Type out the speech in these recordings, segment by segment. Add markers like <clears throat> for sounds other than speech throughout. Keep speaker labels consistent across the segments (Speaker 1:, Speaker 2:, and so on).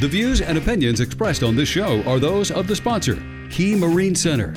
Speaker 1: The views and opinions expressed on this show are those of the sponsor, Key Marine Center.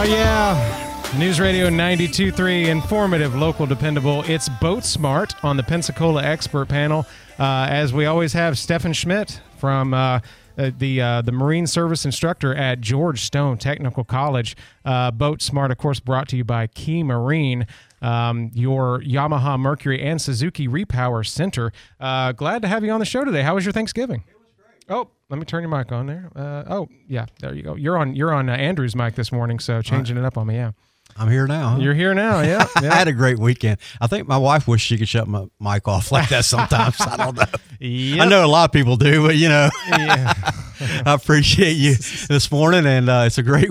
Speaker 2: Oh, yeah. News Radio 92.3, informative, local, dependable. It's Boat Smart on the Pensacola Expert Panel. Uh, as we always have, Stefan Schmitt from uh, uh, the uh, the Marine Service instructor at George Stone Technical College. Uh, Boat Smart, of course, brought to you by Key Marine. Um, your Yamaha Mercury and Suzuki Repower Center. Uh, glad to have you on the show today. How was your Thanksgiving? Oh, let me turn your mic on there. Uh, oh, yeah, there you go. You're on. You're on uh, Andrew's mic this morning, so changing it up on me. Yeah,
Speaker 3: I'm here now. huh?
Speaker 2: you're here now. Yeah, <laughs>
Speaker 3: I had a great weekend. I think my wife wished she could shut my mic off like that sometimes. I don't know. <laughs>
Speaker 2: Yep.
Speaker 3: I know a lot of people do, but you know,
Speaker 2: Yeah. <laughs>
Speaker 3: I appreciate you this morning, and uh, it's a great,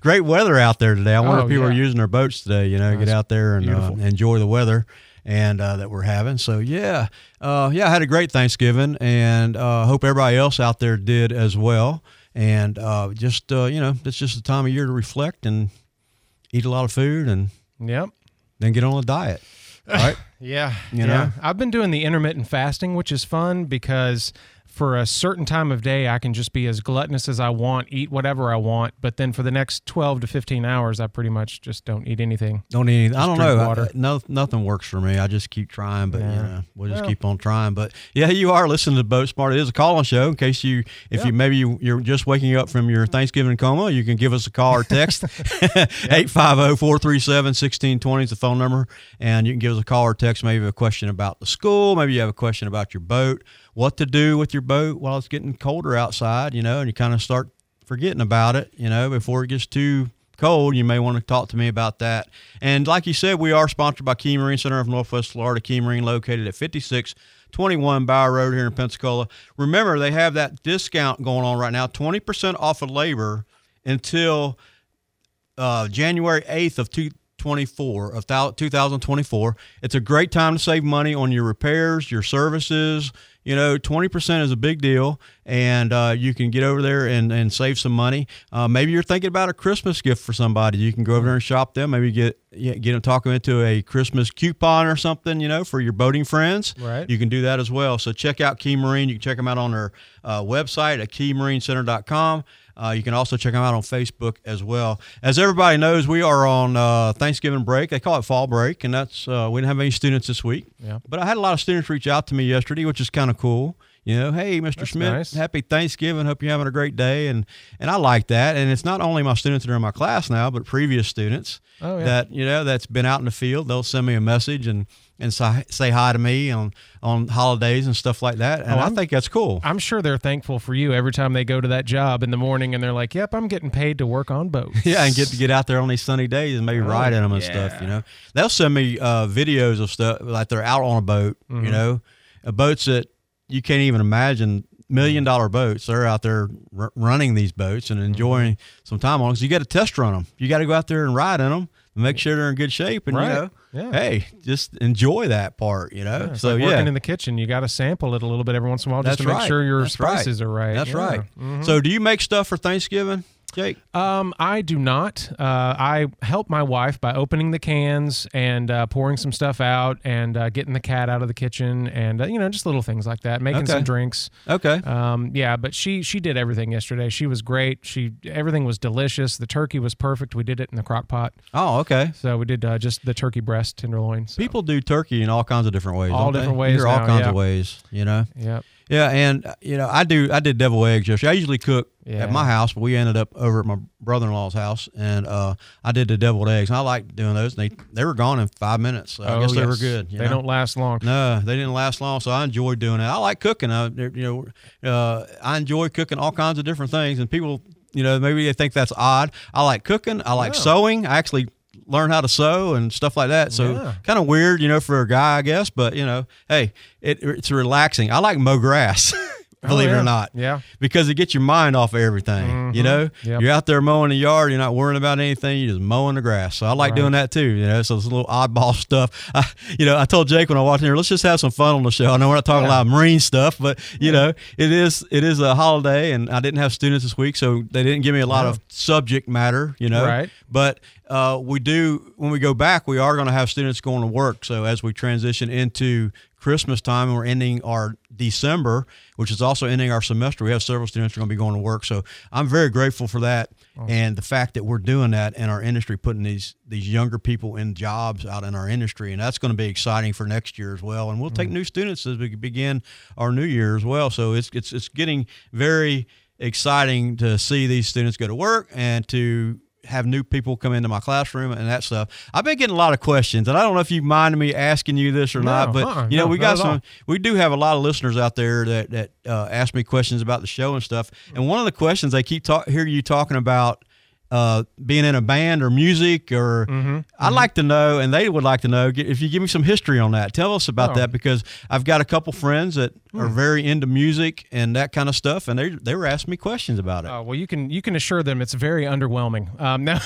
Speaker 3: great weather out there today. I wonder
Speaker 2: Oh,
Speaker 3: if people
Speaker 2: yeah.
Speaker 3: are using their boats today. You know, get out there and uh, enjoy the weather and uh, that we're having. So yeah, uh, yeah, I had a great Thanksgiving, and uh, hope everybody else out there did as well. And uh, just uh, you know, it's just the time of year to reflect and eat a lot of food, and
Speaker 2: Yep.
Speaker 3: then get on a diet. Right? <laughs>
Speaker 2: Yeah.
Speaker 3: You
Speaker 2: yeah.
Speaker 3: know?
Speaker 2: I've been doing the intermittent fasting, which is fun because for a certain time of day, I can just be as gluttonous as I want, eat whatever I want. But then for the next 12 to 15 hours, I pretty much just don't eat anything.
Speaker 3: Don't eat anything. I don't know.
Speaker 2: water.
Speaker 3: I- no, nothing works for me. I just keep trying, but you
Speaker 2: Yeah.
Speaker 3: know, we'll just
Speaker 2: Well.
Speaker 3: keep on trying. But yeah, you are listening to Boat Smart. It is a call-in show. In case you, if
Speaker 2: Yeah.
Speaker 3: you maybe you, you're just waking up from your Thanksgiving coma, you can give us a call or text. <laughs> <laughs> 850-437-1620 is the phone number, and you can give us a call or text. Maybe you have a question about the school. Maybe you have a question about your boat. What to do with your boat while it's getting colder outside? You know, and you kind of start forgetting about it. You know, before it gets too cold, you may want to talk to me about that. And like you said, we are sponsored by Key Marine Center of Northwest Florida. Key Marine located at 5621 Bower Road here in Pensacola. Remember, they have that discount going on right now, 20% off of labor until uh, January 8th of 2024 of 2024. It's a great time to save money on your repairs, your services. You know, 20% is a big deal, and uh, you can get over there and, and save some money. Uh, maybe you're thinking about a Christmas gift for somebody. You can go over there and shop them. Maybe get get them talk them into a Christmas coupon or something. You know, for your boating friends.
Speaker 2: Right.
Speaker 3: You can do that as well. So check out Key Marine. You can check them out on their uh, website at keymarinecenter.com. Uh, you can also check them out on Facebook as well. As everybody knows, we are on uh, Thanksgiving break. They call it fall break, and that's uh, we didn't have any students this week.
Speaker 2: Yeah.
Speaker 3: But I had a lot of students reach out to me yesterday, which is kind of cool. You know, hey, Mr.
Speaker 2: That's
Speaker 3: Smith,
Speaker 2: nice.
Speaker 3: happy Thanksgiving. Hope you're having a great day. And and I like that. And it's not only my students that are in my class now, but previous students
Speaker 2: Oh, yeah.
Speaker 3: that you know that's been out in the field. They'll send me a message and and say, say hi to me on on holidays and stuff like that. And
Speaker 2: Oh,
Speaker 3: I think that's cool.
Speaker 2: I'm sure they're thankful for you every time they go to that job in the morning and they're like, yep, I'm getting paid to work on boats. <laughs>
Speaker 3: Yeah, and get to get out there on these sunny days and maybe ride in them and
Speaker 2: yeah.
Speaker 3: stuff. You know, they'll send me uh, videos of stuff like they're out on a boat. You know, uh, boats that you can't even imagine. Million dollar boats. They're out there r- running these boats and enjoying some time on. Because you got to test run them. You got to go out there and ride in them and make sure they're in good shape. And
Speaker 2: Right.
Speaker 3: you know,
Speaker 2: Yeah.
Speaker 3: hey, just enjoy that part. You know,
Speaker 2: It's
Speaker 3: so
Speaker 2: like
Speaker 3: yeah,
Speaker 2: working in the kitchen, you got to sample it a little bit every once in a while just
Speaker 3: That's
Speaker 2: to make sure your
Speaker 3: That's right.
Speaker 2: spices are right.
Speaker 3: That's
Speaker 2: Yeah. Mm-hmm.
Speaker 3: right. So, do you make stuff for Thanksgiving, Jake?
Speaker 2: Um, I do not. Uh, I help my wife by opening the cans and uh, pouring some stuff out and uh, getting the cat out of the kitchen and uh, you know just little things like that, making
Speaker 3: Okay.
Speaker 2: some drinks.
Speaker 3: Okay.
Speaker 2: Um, yeah, but she she did everything yesterday. She was great. She everything was delicious. The turkey was perfect. We did it in the crock pot.
Speaker 3: oh, okay.
Speaker 2: So we did uh, just the turkey breast tenderloin. So.
Speaker 3: People do turkey in all kinds of different ways.
Speaker 2: All
Speaker 3: don't they?
Speaker 2: different
Speaker 3: You
Speaker 2: ways
Speaker 3: hear all kinds
Speaker 2: yeah.
Speaker 3: of ways. You know.
Speaker 2: Yep.
Speaker 3: Yeah, and uh, you know, I do. I did devil eggs yesterday. I usually cook
Speaker 2: Yeah.
Speaker 3: at my house, but we ended up over at my brother-in-law's house, and uh, I did the deviled eggs. And I like doing those. And they they were gone in five minutes. So I
Speaker 2: Oh,
Speaker 3: guess they were good.
Speaker 2: They
Speaker 3: know?
Speaker 2: don't last long.
Speaker 3: No, they didn't last long, so I enjoyed doing it. I like cooking. I, you know, uh, I enjoy cooking all kinds of different things, and people you know, maybe they think that's odd. I like cooking. I like
Speaker 2: Yeah.
Speaker 3: sewing. I actually learn how to sew and stuff like that. So
Speaker 2: Yeah.
Speaker 3: kind of weird, you know, for a guy, I guess. But you know, hey, it, it's relaxing. I like mow grass. <laughs> Believe it
Speaker 2: Oh, yeah.
Speaker 3: or not,
Speaker 2: Yeah.
Speaker 3: because it gets your mind off of everything. You know,
Speaker 2: Mm-hmm. Yep.
Speaker 3: you're out there mowing the yard, you're not worrying about anything, you're just mowing the grass. So I like
Speaker 2: Right.
Speaker 3: doing that too. You know, so it's a little oddball <laughs> stuff. I, you know, I told Jake when I walked in here, let's just have some fun on the show. I know we're not talking a lot of marine stuff, but you know, it is it is a holiday, and I didn't have students this week, so they didn't give me a lot
Speaker 2: Yeah.
Speaker 3: of subject matter. You know,
Speaker 2: Right.
Speaker 3: But uh, we do when we go back, we are going to have students going to work. So as we transition into Christmas time, and we're ending our December, which is also ending our semester. We have several students who are going to be going to work. So I'm very grateful for that, and the fact that we're doing that in our industry, putting these these younger people in jobs out in our industry, and that's going to be exciting for next year as well. And we'll take mm-hmm. new students as we begin our new year as well. So it's it's it's getting very exciting to see these students go to work and to have new people come into my classroom and that stuff. I've been getting a lot of questions, and I don't know if you mind me asking you this or
Speaker 2: No,
Speaker 3: not, but
Speaker 2: uh-uh,
Speaker 3: you know,
Speaker 2: no,
Speaker 3: we got some. We do have a lot of listeners out there that that uh, ask me questions about the show and stuff. And one of the questions they keep talk, hear you talking about. Uh, being in a band or music, or
Speaker 2: Mm-hmm.
Speaker 3: I'd like to know, and they would like to know if you give me some history on that. Tell us about
Speaker 2: Oh.
Speaker 3: that because I've got a couple friends that are
Speaker 2: Hmm.
Speaker 3: very into music and that kind of stuff, and they they were asking me questions about it.
Speaker 2: Uh, well, you can you can assure them it's very underwhelming. Um, <laughs> no,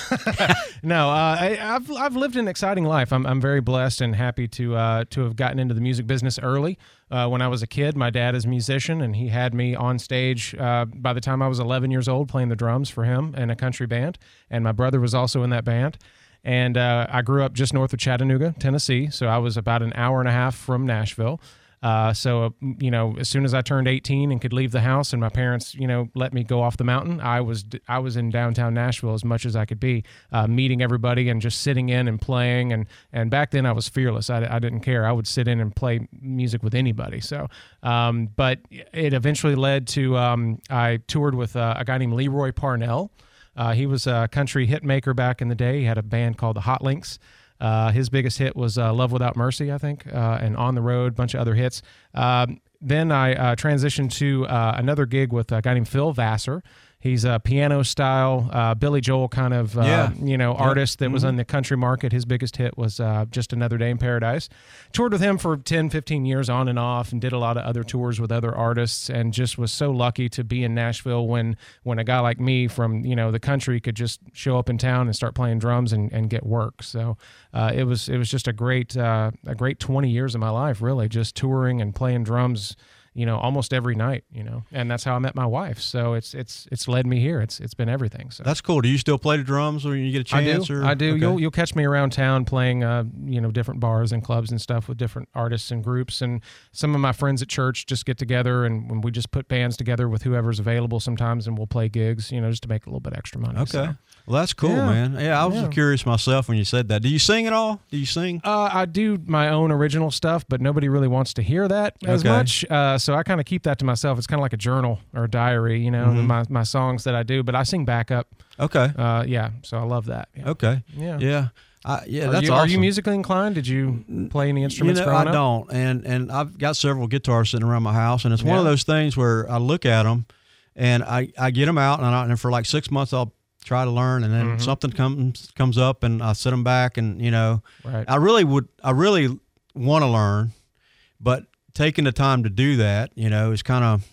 Speaker 2: no, uh, I, I've I've lived an exciting life. I'm I'm very blessed and happy to uh, to have gotten into the music business early. Uh, when I was a kid, my dad is a musician, and he had me on stage uh, by the time I was 11 years old, playing the drums for him in a country band, and my brother was also in that band. And uh, I grew up just north of Chattanooga, Tennessee, so I was about an hour and a half from Nashville. Uh, so, uh, you know, as soon as I turned 18 and could leave the house, and my parents, you know, let me go off the mountain, I was I was in downtown Nashville as much as I could be, uh, meeting everybody and just sitting in and playing. And and back then I was fearless. I, I didn't care. I would sit in and play music with anybody. So, um, but it eventually led to um, I toured with uh, a guy named Lee Roy Parnell. Uh, he was a country hit maker back in the day. He had a band called the Hot Links. Uh, his biggest hit was uh, "Love Without Mercy," I think, uh, and "On the Road," a bunch of other hits. Um, then I uh, transitioned to uh, another gig with a guy named Phil Vassar. He's a piano style, uh, Billy Joel kind of, uh,
Speaker 3: Yeah.
Speaker 2: you know, artist that was on the country market. His biggest hit was uh, "Just Another Day in Paradise." Toured with him for 10, 15 years on and off, and did a lot of other tours with other artists. And just was so lucky to be in Nashville when when a guy like me from you know the country could just show up in town and start playing drums and, and get work. So uh, it was it was just a great uh, a great 20 years of my life, really, just touring and playing drums you know almost every night you know and that's how i met my wife so it's it's it's led me here it's it's been everything so
Speaker 3: That's cool. Do you still play the drums when you get a chance?
Speaker 2: do.
Speaker 3: Or?
Speaker 2: I do.
Speaker 3: Okay.
Speaker 2: You'll you'll catch me around town playing, uh, you know, different bars and clubs and stuff with different artists and groups. And some of my friends at church just get together and when we just put bands together with whoever's available sometimes, and we'll play gigs, you know, just to make a little bit extra money.
Speaker 3: Okay.
Speaker 2: so.
Speaker 3: Well, that's cool,
Speaker 2: Yeah.
Speaker 3: man. Yeah, I was
Speaker 2: Yeah.
Speaker 3: curious myself when you said that. Do you sing at all? Do you sing?
Speaker 2: Uh, I do my own original stuff, but nobody really wants to hear that as
Speaker 3: Okay.
Speaker 2: much. Uh, so I kind of keep that to myself. It's kind of like a journal or a diary, you know,
Speaker 3: Mm-hmm.
Speaker 2: my, my songs that I do. But I sing backup.
Speaker 3: Okay.
Speaker 2: Uh, yeah, so I love that. Yeah.
Speaker 3: Okay.
Speaker 2: Yeah.
Speaker 3: Yeah. I, yeah,
Speaker 2: Are,
Speaker 3: that's
Speaker 2: you,
Speaker 3: awesome.
Speaker 2: are you musically inclined? Did you play any
Speaker 3: You
Speaker 2: instruments
Speaker 3: know,
Speaker 2: growing
Speaker 3: I
Speaker 2: up?
Speaker 3: don't, and and I've got several guitars sitting around my house, and it's one of those things where I look at them, and I, I get them out, and, I, and for like six months I'll try to learn, and then
Speaker 2: Mm-hmm.
Speaker 3: something comes comes up, and I set them back, and you know,
Speaker 2: Right.
Speaker 3: I really would, I really want to learn, but taking the time to do that, you know, is kind of.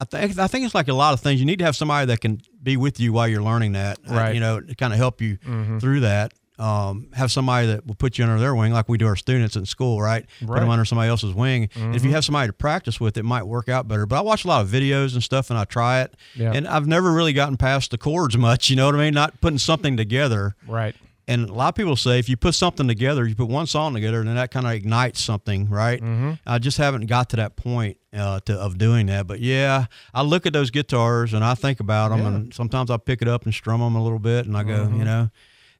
Speaker 3: I think I think it's like a lot of things. You need to have somebody that can be with you while you're learning that, uh,
Speaker 2: Right.
Speaker 3: you know, to kind of help you
Speaker 2: Mm-hmm.
Speaker 3: through that. Um, have somebody that will put you under their wing, like we do our students in school, right? Put them
Speaker 2: Mm-hmm.
Speaker 3: under somebody else's wing. And if you have somebody to practice with, it might work out better. But I watch a lot of videos and stuff, and I try it,
Speaker 2: Yeah.
Speaker 3: and I've never really gotten past the chords much. You know what I mean? Not putting something together.
Speaker 2: Right.
Speaker 3: And a lot of people say if you put something together, you put one song together, and then that kind of ignites something, right? Mm-hmm. I just haven't got to that point uh, to, of doing that. But yeah, I look at those guitars and I think about them,
Speaker 2: Yeah.
Speaker 3: and sometimes I pick it up and strum them a little bit, and I go,
Speaker 2: Mm-hmm.
Speaker 3: you know.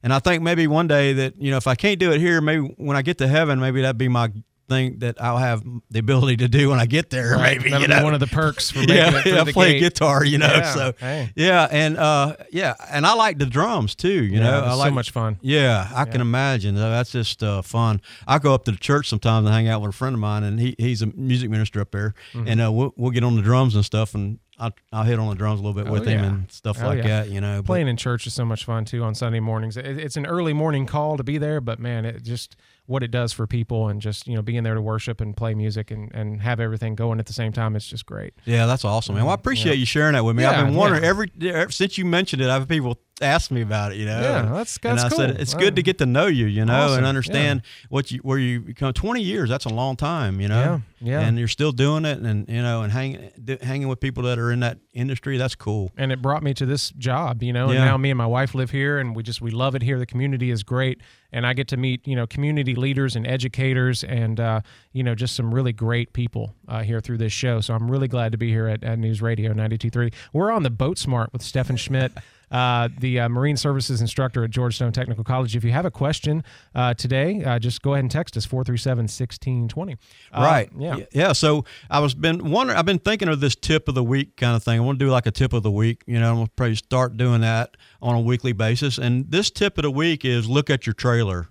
Speaker 3: And I think maybe one day that you know if I can't do it here, maybe when I get to heaven, maybe that'd be my thing that I'll have the ability to do when I get there. Maybe
Speaker 2: That'll
Speaker 3: you
Speaker 2: be
Speaker 3: know?
Speaker 2: one of the perks for <laughs> making
Speaker 3: yeah,
Speaker 2: it
Speaker 3: yeah,
Speaker 2: the
Speaker 3: play
Speaker 2: gate.
Speaker 3: guitar, you know.
Speaker 2: Yeah,
Speaker 3: So
Speaker 2: hey.
Speaker 3: yeah, and uh, yeah, and I like the drums too. You
Speaker 2: Yeah,
Speaker 3: know, I
Speaker 2: so
Speaker 3: like
Speaker 2: much fun.
Speaker 3: Yeah, I can imagine. That's just uh, fun. I go up to the church sometimes and hang out with a friend of mine, and he he's a music minister up there,
Speaker 2: Mm-hmm.
Speaker 3: and uh, we'll, we'll get on the drums and stuff, and I'll, I'll hit on the drums a little bit
Speaker 2: Oh,
Speaker 3: with him and stuff
Speaker 2: Oh,
Speaker 3: like
Speaker 2: yeah.
Speaker 3: that. You know,
Speaker 2: Playing in church is so much fun too on Sunday mornings. It, it's an early morning call to be there, but man, it just what it does for people and just you know being there to worship and play music and, and have everything going at the same time. It's just great.
Speaker 3: Yeah, that's awesome, man. Well, I appreciate you sharing that with me. I've been wondering
Speaker 2: yeah.
Speaker 3: every ever since you mentioned it. I've people ask me about it. You know,
Speaker 2: Yeah,
Speaker 3: and-
Speaker 2: that's-
Speaker 3: and
Speaker 2: that's
Speaker 3: I said it's
Speaker 2: Wow.
Speaker 3: good to get to know you. You know,
Speaker 2: Awesome,
Speaker 3: and understand what you where you become. Twenty years, that's a long time. You know,
Speaker 2: Yeah, yeah.
Speaker 3: and you're still doing it, and you know, and hanging hanging with people that are in that industry. That's cool.
Speaker 2: and it brought me to this job you know
Speaker 3: Yeah.
Speaker 2: and now me and my wife live here and we just we love it here the community is great and i get to meet you know community leaders and educators and uh, you know just some really great people uh, here through this show so i'm really glad to be here at, at news radio 923 we're on the boat smart with stefan schmitt uh, the uh, marine services instructor at george stone technical college if you have a question uh, today uh, just go ahead and text us 437-1620 Uh,
Speaker 3: right.
Speaker 2: yeah
Speaker 3: Yeah. So I was been wondering. I've been thinking of this tip of the week kind of thing. I want to do like a tip of the week. You know, I'm gonna probably start doing that on a weekly basis. And this tip of the week is look at your trailer.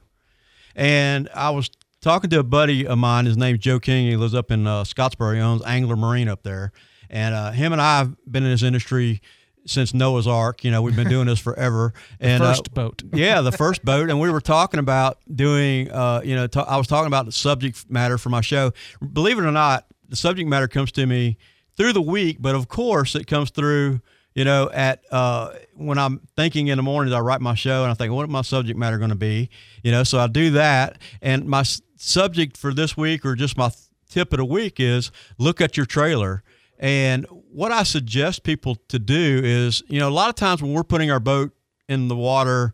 Speaker 3: And I was talking to a buddy of mine. His name's Joe King. He lives up in uh, Scottsboro. He owns Angler Marine up there. And uh, him and I have been in this industry since Noah's Ark. You know, we've been doing this forever. <laughs> and uh,
Speaker 2: first boat <laughs>
Speaker 3: yeah, the first boat, and we were talking about doing. Uh, you know, ta- I was talking about the subject matter for my show. Believe it or not, the subject matter comes to me through the week, but of course, it comes through. You know, at uh, when I'm thinking in the mornings, I write my show and I think, what is my subject matter going to be? You know, so I do that, and my s- subject for this week or just my tip of the week is look at your trailer. And what I suggest people to do is, you know, a lot of times when we're putting our boat in the water,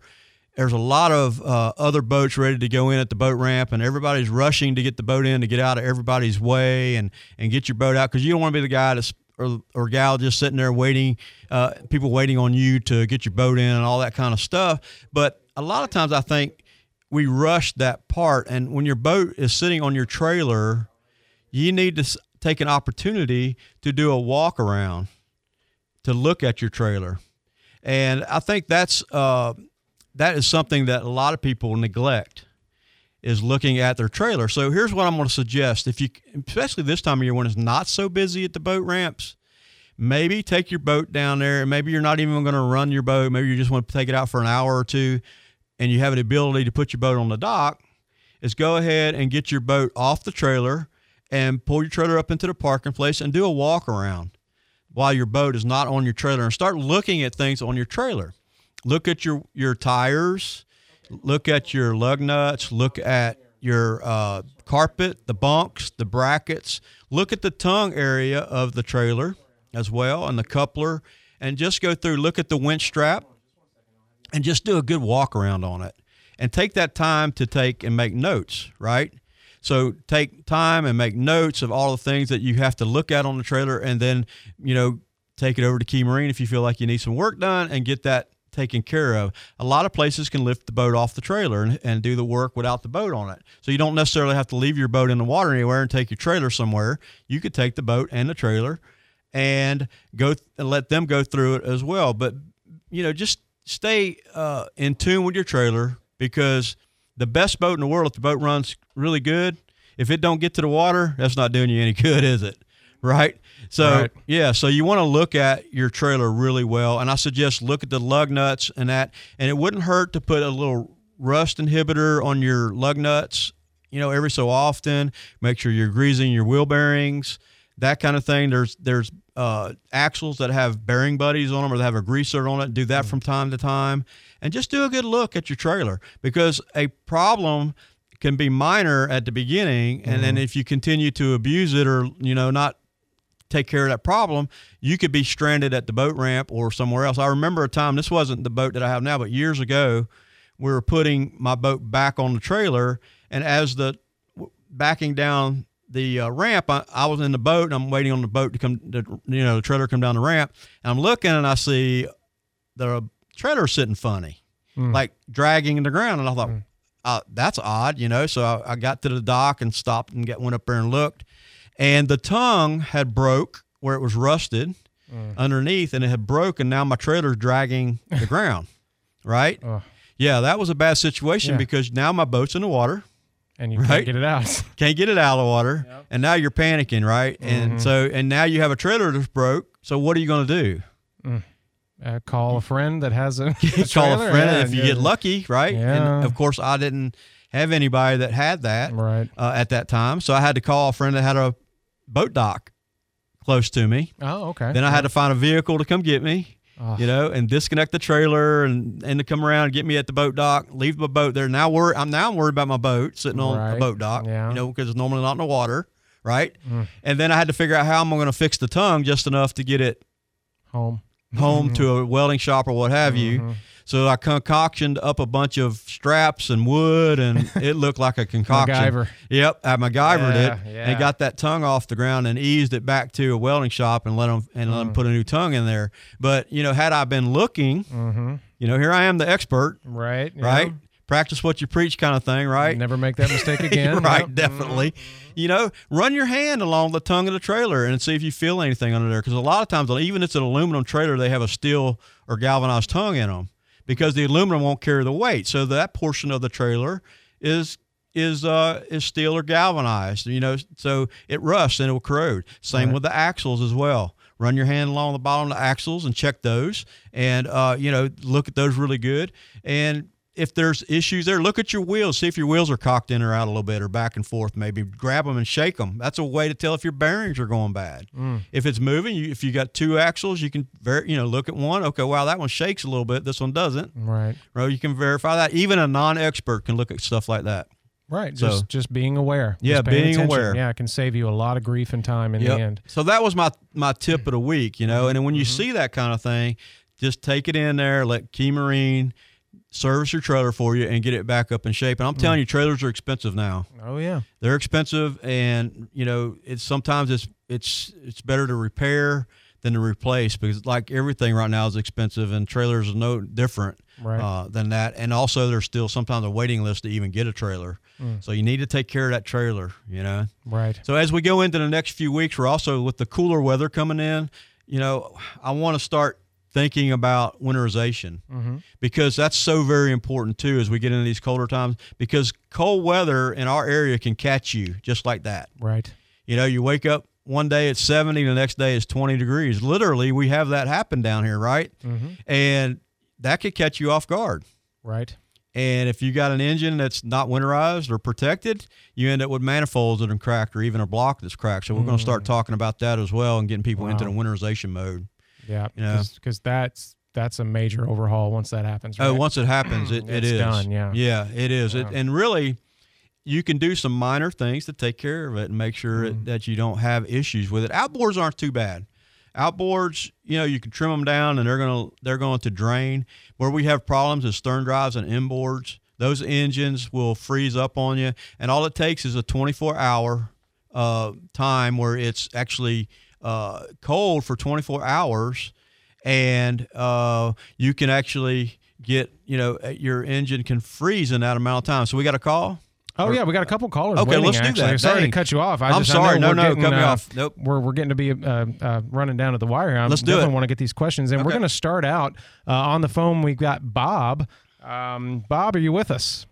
Speaker 3: there's a lot of uh, other boats ready to go in at the boat ramp, and everybody's rushing to get the boat in to get out of everybody's way and and get your boat out because you don't want to be the guy that's or, or gal just sitting there waiting, uh, people waiting on you to get your boat in and all that kind of stuff. But a lot of times I think we rush that part, and when your boat is sitting on your trailer, you need to take an opportunity to do a walk around to look at your trailer. And I think that's uh, that is something that a lot of people neglect is looking at their trailer. So here's what I'm going to suggest: if you, especially this time of year when it's not so busy at the boat ramps, maybe take your boat down there. and Maybe you're not even going to run your boat. Maybe you just want to take it out for an hour or two, and you have the ability to put your boat on the dock. Is go ahead and get your boat off the trailer and pull your trailer up into the parking place and do a walk around while your boat is not on your trailer and start looking at things on your trailer. Look at your your tires, look at your lug nuts, look at your uh, carpet, the bunks, the brackets. Look at the tongue area of the trailer as well and the coupler, and just go through. Look at the winch strap, and just do a good walk around on it, and take that time to take and make notes. Right. So take time and make notes of all the things that you have to look at on the trailer, and then you know take it over to Key Marine if you feel like you need some work done, and get that taken care of. A lot of places can lift the boat off the trailer and, and do the work without the boat on it. So you don't necessarily have to leave your boat in the water anywhere and take your trailer somewhere. You could take the boat and the trailer and go th- and let them go through it as well. But you know, just stay uh, in tune with your trailer because the best boat in the world, if the boat runs really good, if it don't get to the water, that's not doing you any <laughs> good, is it? Right. So
Speaker 2: Right.
Speaker 3: yeah, so you want to look at your trailer really well, and I suggest look at the lug nuts and that. And it wouldn't hurt to put a little rust inhibitor on your lug nuts. You know, every so often, make sure you're greasing your wheel bearings, that kind of thing. There's there's uh, axles that have bearing buddies on them or that have a greaser on it. Do that from time to time, and just do a good look at your trailer because a problem can be minor at the beginning, and then if you continue to abuse it or you know not take care of that problem, you could be stranded at the boat ramp or somewhere else. I remember a time, this wasn't the boat that I have now, but years ago, we were putting my boat back on the trailer, and as the backing down the uh, ramp, I, I was in the boat and I'm waiting on the boat to come, the, you know, the trailer come down the ramp, and I'm looking and I see the trailer sitting funny, like dragging in the ground, and I thought, uh, that's odd, you know. So I, I got to the dock and stopped and get, went up there and looked, and the tongue had broke where it was rusted underneath, and it had broken. Now my trailer's dragging <laughs> the ground, right? Yeah, that was a bad situation
Speaker 2: Yeah.
Speaker 3: because now my boat's in the water,
Speaker 2: and you
Speaker 3: Right.
Speaker 2: can't get it out. <laughs>
Speaker 3: can't get it out of the water, and now you're panicking, right?
Speaker 2: Mm-hmm.
Speaker 3: And so, and now you have a trailer that's broke. So what are you going to do?
Speaker 2: uh, call a friend that has a, a <laughs>
Speaker 3: Call a friend
Speaker 2: yeah,
Speaker 3: if you
Speaker 2: yeah.
Speaker 3: get lucky, right?
Speaker 2: Yeah.
Speaker 3: And of course, I didn't have anybody that had that
Speaker 2: Right.
Speaker 3: uh, at that time, so I had to call a friend that had a boat dock close to me.
Speaker 2: Oh, okay.
Speaker 3: Then I had to find a vehicle to come get me.
Speaker 2: Oh.
Speaker 3: You know, and disconnect the trailer and and to come around and get me at the boat dock, leave my boat there. Now worry, I'm now worried about my boat sitting on
Speaker 2: Right.
Speaker 3: a boat dock.
Speaker 2: Yeah.
Speaker 3: You know, because it's normally not in the water, right?
Speaker 2: Mm.
Speaker 3: And then I had to figure out how I'm going to fix the tongue just enough to get it
Speaker 2: home.
Speaker 3: home
Speaker 2: Mm-hmm.
Speaker 3: to a welding shop or what have you. So I concoctioned up a bunch of straps and wood, and <laughs> it looked like a concoction.
Speaker 2: MacGyver.
Speaker 3: Yep, I MacGyvered
Speaker 2: Yeah,
Speaker 3: it
Speaker 2: yeah.
Speaker 3: and got that tongue off the ground and eased it back to a welding shop and let them and let 'em
Speaker 2: Mm.
Speaker 3: put a new tongue in there. But you know, had I been looking,
Speaker 2: Mm-hmm.
Speaker 3: you know, here I am, the expert,
Speaker 2: Right.
Speaker 3: right? Practice what you preach, kind of thing, right?
Speaker 2: Never make that mistake <laughs> again.
Speaker 3: right,
Speaker 2: Yep.
Speaker 3: definitely. You know, run your hand along the tongue of the trailer and see if you feel anything under there. Because a lot of times, even if it's an aluminum trailer, they have a steel or galvanized tongue in them because the aluminum won't carry the weight. So that portion of the trailer is is uh is steel or galvanized. You know, so it rusts and it will corrode. Same
Speaker 2: Right.
Speaker 3: with the axles as well. Run your hand along the bottom of the axles and check those, and uh, you know, look at those really good. And if there's issues there, look at your wheels. See if your wheels are cocked in or out a little bit or back and forth. Maybe grab them and shake them. That's a way to tell if your bearings are going bad. Mm. If it's moving, you, if you got two axles, you can ver- you know look at one. Okay, wow, that one shakes a little bit. This one doesn't.
Speaker 2: Right.
Speaker 3: Right? You can verify that. Even a non-expert can look at stuff like that.
Speaker 2: Right.
Speaker 3: So-
Speaker 2: Just just being aware.
Speaker 3: Yeah,
Speaker 2: Just
Speaker 3: being
Speaker 2: attention.
Speaker 3: aware.
Speaker 2: Yeah, it can save you a lot of grief and time in
Speaker 3: Yep.
Speaker 2: the end.
Speaker 3: So that was my my tip of the week, you know. Mm-hmm. And when you mm-hmm. see that kind of thing, just take it in there, let Key Marine service your trailer for you and get it back up in shape. And I'm telling you, trailers are expensive now.
Speaker 2: Oh yeah.
Speaker 3: They're expensive, and you know, it's sometimes it's it's it's better to repair than to replace because like everything right now is expensive, and trailers are no different
Speaker 2: Right.
Speaker 3: uh, than that. And also, there's still sometimes a waiting list to even get a trailer. So you need to take care of that trailer, you know.
Speaker 2: Right.
Speaker 3: So as we go into the next few weeks, we're also with the cooler weather coming in. You know, I want to start thinking about winterization mm-hmm. because that's so very important too as we get into these colder times. Because cold weather in our area can catch you just like that.
Speaker 2: Right.
Speaker 3: You know, you wake up one day it's 70, the next day it's 20 degrees. Literally, we have that happen down here, right? Mm-hmm. And that could catch you off guard.
Speaker 2: Right.
Speaker 3: And if you got an engine that's not winterized or protected, you end up with manifolds that are cracked or even a block that's cracked. So we're going to start mm. talking about that as well and getting people into the winterization mode.
Speaker 2: Yeah.
Speaker 3: Yeah.
Speaker 2: Because that's that's a major overhaul once that happens.
Speaker 3: Oh,
Speaker 2: right?
Speaker 3: once it happens, it, <clears throat> it
Speaker 2: It's
Speaker 3: is
Speaker 2: done, yeah.
Speaker 3: yeah, it is. It, and really, you can do some minor things to take care of it and make sure
Speaker 2: Mm-hmm.
Speaker 3: it, that you don't have issues with it. Outboards aren't too bad. Outboards, you know, you can trim them down and they're gonna they're going to drain. Where we have problems is stern drives and inboards. Those engines will freeze up on you, and all it takes is a 24 hour uh, time where it's actually uh, cold for 24 hours, and uh, you can actually get you know your engine can freeze in that amount of time. So we got a call.
Speaker 2: Oh yeah, we got a couple callers.
Speaker 3: Okay,
Speaker 2: waiting,
Speaker 3: let's do
Speaker 2: actually.
Speaker 3: that.
Speaker 2: Sorry
Speaker 3: Dang.
Speaker 2: to cut you off. I
Speaker 3: I'm
Speaker 2: just,
Speaker 3: sorry.
Speaker 2: know
Speaker 3: No, no,
Speaker 2: getting,
Speaker 3: cut me
Speaker 2: uh,
Speaker 3: off. Nope.
Speaker 2: We're, we're getting to be uh, uh, running down to the wire. here. I
Speaker 3: Let's do
Speaker 2: definitely
Speaker 3: it.
Speaker 2: want to get these questions in. We're going to start out uh, on the phone. We've got Bob. Um, Bob, are you with us?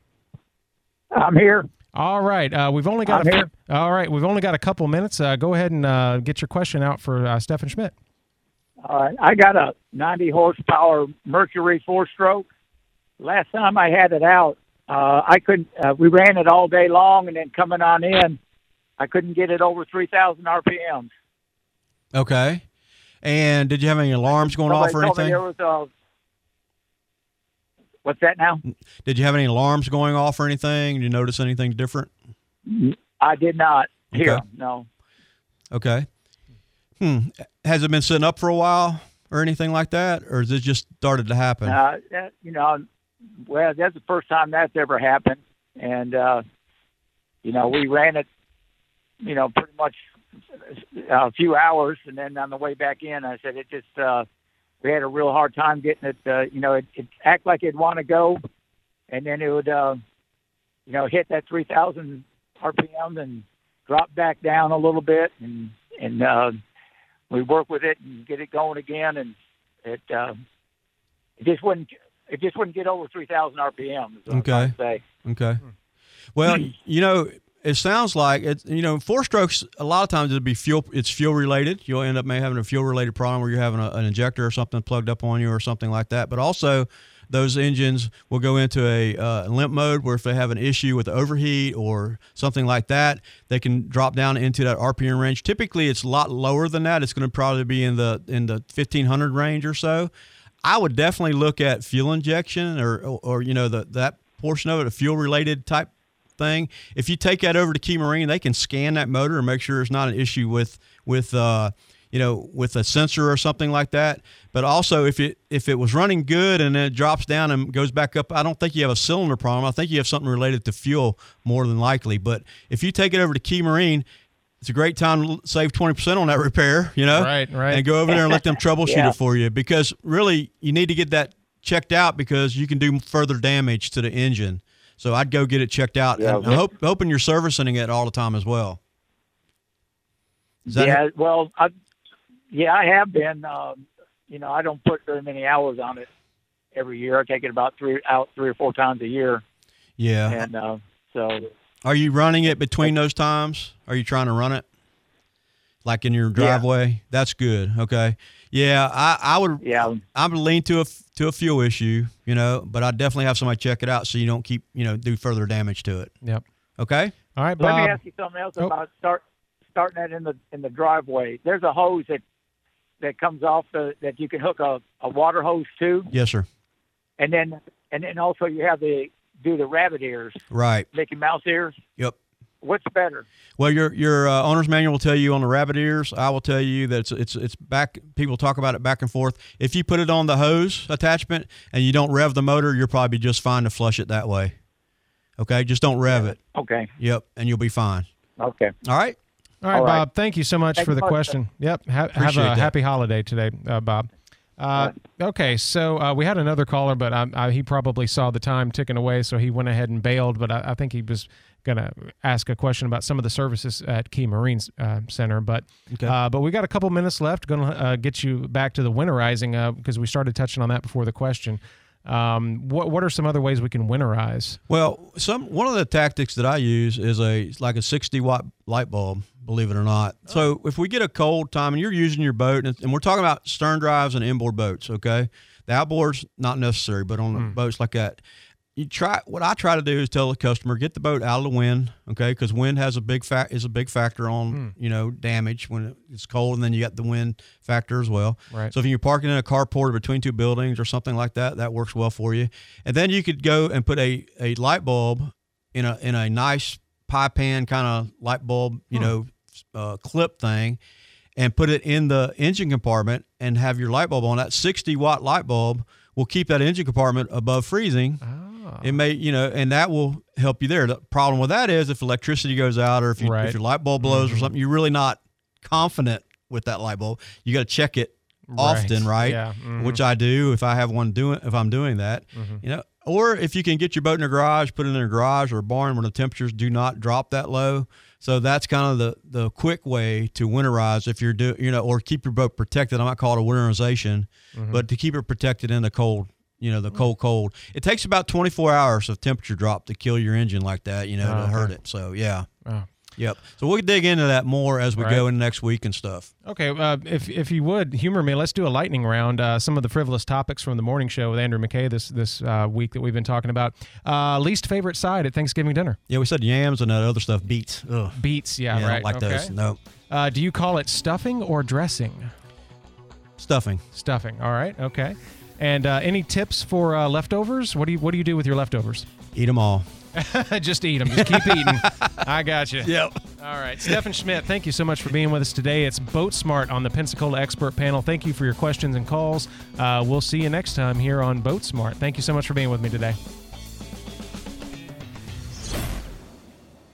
Speaker 4: I'm here.
Speaker 2: All right. Uh, we've only got
Speaker 4: I'm
Speaker 2: a
Speaker 4: here.
Speaker 2: all right. We've only got a couple minutes. Uh, go ahead and uh, get your question out for uh, Stefan Schmitt.
Speaker 4: All right. I got a 90 horsepower Mercury four stroke. Last time I had it out, uh, I couldn't. Uh, we ran it all day long, and then coming on in, I couldn't get it over 3,000 RPMs.
Speaker 3: Okay. And did you have any alarms going off or
Speaker 4: told me
Speaker 3: anything?
Speaker 4: There was a. What's that now?
Speaker 3: Did you have any alarms going off or anything? Did you notice anything different?
Speaker 4: I did not hear.
Speaker 3: Okay.
Speaker 4: No.
Speaker 3: Okay. Hmm. Has it been sitting up for a while or anything like that, or has it just started to happen?
Speaker 4: Uh, that, you know, well, that's the first time that's ever happened, and uh, you know, we ran it, you know, pretty much a few hours, and then on the way back in, I said it just uh, we had a real hard time getting it. Uh, you know, it, it act like it'd want to go, and then it would, uh, you know, hit that three thousand RPM and drop back down a little bit, and and uh, we work with it and get it going again, and it. Uh, it just wouldn't it just wouldn't get over 3,000 RPM. Is what I'm
Speaker 3: Okay.
Speaker 4: say.
Speaker 3: Okay. Well, you know, it sounds like it. You know, four strokes. A lot of times it'll be fuel. It's fuel related. You'll end up may having a fuel related problem where you're having a, an injector or something plugged up on you or something like that. But also, those engines will go into a uh, limp mode where if they have an issue with overheat or something like that, they can drop down into that RPM range. Typically, it's a lot lower than that. It's going to probably be in the in the 1500 range or so. I would definitely look at fuel injection or or, or you know the that portion of it, a fuel related type thing. If you take that over to Key Marine, they can scan that motor and make sure it's not an issue with with uh, you know with a sensor or something like that. But also, if it if it was running good and then it drops down and goes back up, I don't think you have a cylinder problem. I think you have something related to fuel more than likely. But if you take it over to Key Marine. It's a great time to save 20% on that repair, you know?
Speaker 2: Right, right.
Speaker 3: And go over there and let them <laughs> troubleshoot
Speaker 4: Yeah.
Speaker 3: it for you because really you need to get that checked out because you can do further damage to the engine. So I'd go get it checked out.
Speaker 4: Yeah,
Speaker 3: and I'm hope, hoping you're servicing it all the time as well. Is that
Speaker 4: yeah, well, I, yeah, I have been. Um, you know, I don't put very many hours on it every year. I take it about three out three or four times a year,
Speaker 3: yeah.
Speaker 4: and uh, so
Speaker 3: Are you running it between those times? Are you trying to run it like in your driveway? Yeah. That's good. Okay. Yeah, I, I would.
Speaker 4: yeah,
Speaker 3: I would lean to a to a fuel issue, you know, but I definitely have somebody check it out so you don't keep you know do further damage to it.
Speaker 2: Yep.
Speaker 3: Okay.
Speaker 2: All right,
Speaker 4: Let me ask you something else
Speaker 2: Oh.
Speaker 4: about start starting that in the in the driveway. There's a hose that that comes off the that you can hook a, a water hose to,
Speaker 3: Yes, sir.
Speaker 4: and then and then also you have the do the rabbit ears,
Speaker 3: Right.
Speaker 4: Mickey Mouse ears.
Speaker 3: Yep.
Speaker 4: What's better?
Speaker 3: Well, your your uh, owner's manual will tell you on the rabbit ears. I will tell you that it's it's it's back. People talk about it back and forth. If you put it on the hose attachment and you don't rev the motor, you're probably just fine to flush it that way. Okay, just don't rev it.
Speaker 4: Okay,
Speaker 3: Yep, and you'll be fine.
Speaker 4: okay.
Speaker 3: All right.
Speaker 2: All right,
Speaker 4: All right.
Speaker 2: Bob. Thank you so much
Speaker 4: Thank
Speaker 2: for the
Speaker 4: much,
Speaker 2: question. Yep. Ha- have a
Speaker 3: that.
Speaker 2: happy holiday today, uh, Bob. Uh, okay, so uh, we had another caller, but I, I, he probably saw the time ticking away, so he went ahead and bailed. But I, I think he was going to ask a question about some of the services at Key Marine uh, Center. But
Speaker 3: Okay.
Speaker 2: uh, but we got a couple minutes left. Going to uh, get you back to the winterizing uh, because we started touching on that before the question. Um, what what are some other ways we can winterize?
Speaker 3: Well, some one of the tactics that I use is a like a 60 watt light bulb. Believe it or not. So if we get a cold time and you're using your boat, and, and we're talking about stern drives and inboard boats, okay, the outboards not necessary, but on the hmm. boats like that, you try. What I try to do is tell the customer get the boat out of the wind, okay, because wind has a big fact is a big factor on hmm. you know damage when it's cold, and then you got the wind factor as well.
Speaker 2: Right.
Speaker 3: So if you're parking in a carport between two buildings or something like that, that works well for you. And then you could go and put a, a light bulb in a in a nice pie pan kind of light bulb, you hmm. know, uh, clip thing, and put it in the engine compartment and have your light bulb on. That 60 watt light bulb will keep that engine compartment above freezing.
Speaker 2: Ah.
Speaker 3: It may, you know, and that will help you there. The problem with that is if electricity goes out or if, you,
Speaker 2: Right.
Speaker 3: if your light bulb blows or something, you're really not confident with that light bulb. You got to check it often, right?
Speaker 2: Yeah. mhm.
Speaker 3: Which I do if I have one doing if I'm doing that, you know. Or if you can get your boat in a garage, put it in a garage or a barn where the temperatures do not drop that low. So that's kind of the the quick way to winterize if you're do you know or keep your boat protected. I might call it a winterization, mm-hmm. but to keep it protected in the cold, you know, the mm. cold cold. It takes about 24 hours of temperature drop to kill your engine like that, you know,
Speaker 2: Oh,
Speaker 3: to ah,
Speaker 2: okay.
Speaker 3: hurt it. So yeah.
Speaker 2: Oh.
Speaker 3: Yep. So we'll dig into that more as we
Speaker 2: Right.
Speaker 3: go in next week and stuff.
Speaker 2: Okay, uh, if if you would humor me, let's do a lightning round. Uh, some of the frivolous topics from the morning show with Andrew McKay this this uh, week that we've been talking about. Uh, least favorite side at Thanksgiving dinner?
Speaker 3: Yeah, we said yams and that other stuff beets. Ugh.
Speaker 2: Beets. Yeah,
Speaker 3: Yeah,
Speaker 2: right.
Speaker 3: I don't like
Speaker 2: okay.
Speaker 3: those. No.
Speaker 2: Uh, do you call it stuffing or dressing?
Speaker 3: Stuffing.
Speaker 2: Stuffing. All right. Okay. And uh, any tips for uh, leftovers? What do you What do you do with your leftovers?
Speaker 3: Eat them all. <laughs>
Speaker 2: Just eat them. Just keep eating. I got you.
Speaker 3: Yep.
Speaker 2: All right. Stephen Schmitt, thank you so much for being with us today. It's Boat Smart on the Pensacola Expert Panel. Thank you for your questions and calls. Uh, we'll see you next time here on Boat Smart. Thank you so much for being with me today.